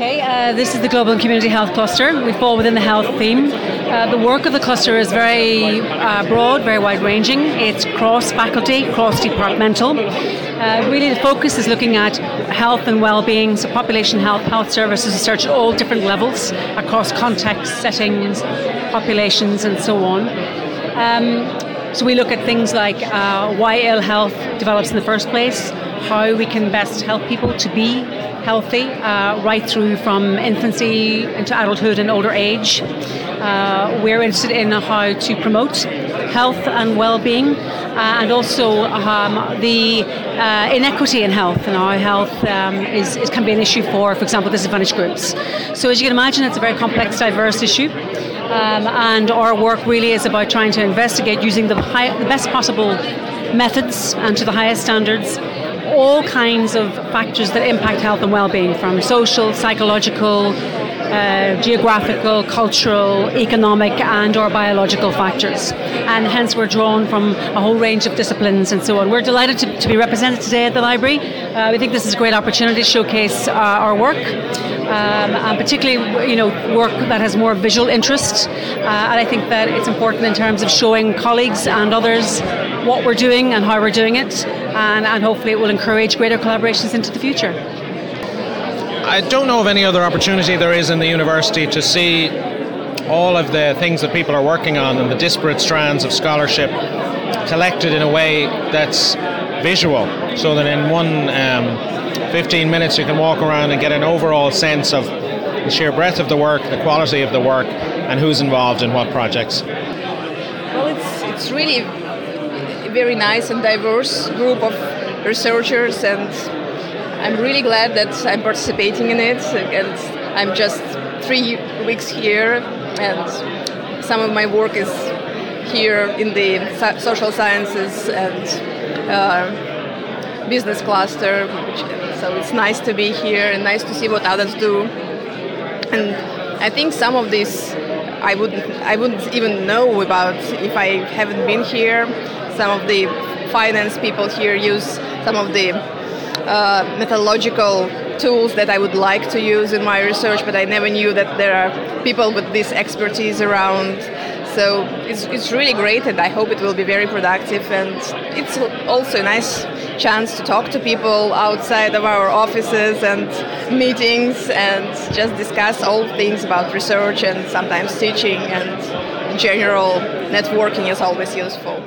Okay, uh, this is the Global and Community Health Cluster. We fall within the health theme. Uh, the work of the cluster is very uh, broad, very wide ranging. It's cross faculty, cross departmental. Uh, really, the focus is looking at health and well being, so population health, health services research at all different levels across contexts, settings, populations, and so on. Um, so we look at things like uh, why ill health develops in the first place, how we can best help people to be healthy uh, right through from infancy into adulthood and older age. Uh, we're interested in how to promote health and well-being uh, and also um, the uh, inequity in health and how health um, is, is, can be an issue for, for example, disadvantaged groups. So as you can imagine, it's a very complex, diverse issue. Um, and our work really is about trying to investigate using the, high, the best possible methods and to the highest standards all kinds of factors that impact health and well-being, from social, psychological, uh, geographical, cultural, economic, and or biological factors. And hence we're drawn from a whole range of disciplines and so on. We're delighted to, to be represented today at the library. Uh, we think this is a great opportunity to showcase uh, our work. Um, and particularly, you know, work that has more visual interest. Uh, and I think that it's important in terms of showing colleagues and others what we're doing and how we're doing it, and, and hopefully it will encourage greater collaborations into the future. I don't know of any other opportunity there is in the university to see all of the things that people are working on and the disparate strands of scholarship collected in a way that's visual, so that in one um, 15 minutes you can walk around and get an overall sense of the sheer breadth of the work, the quality of the work, and who's involved in what projects. Well, it's, it's really a very nice and diverse group of researchers and I'm really glad that I'm participating in it, and I'm just three weeks here, and some of my work is here in the social sciences and uh, business cluster. So it's nice to be here and nice to see what others do. And I think some of this I wouldn't I wouldn't even know about if I haven't been here. Some of the finance people here use some of the uh, methodological tools that I would like to use in my research, but I never knew that there are people with this expertise around. So it's, it's really great, and I hope it will be very productive. And it's also a nice chance to talk to people outside of our offices and meetings and just discuss all things about research and sometimes teaching and general networking is always useful.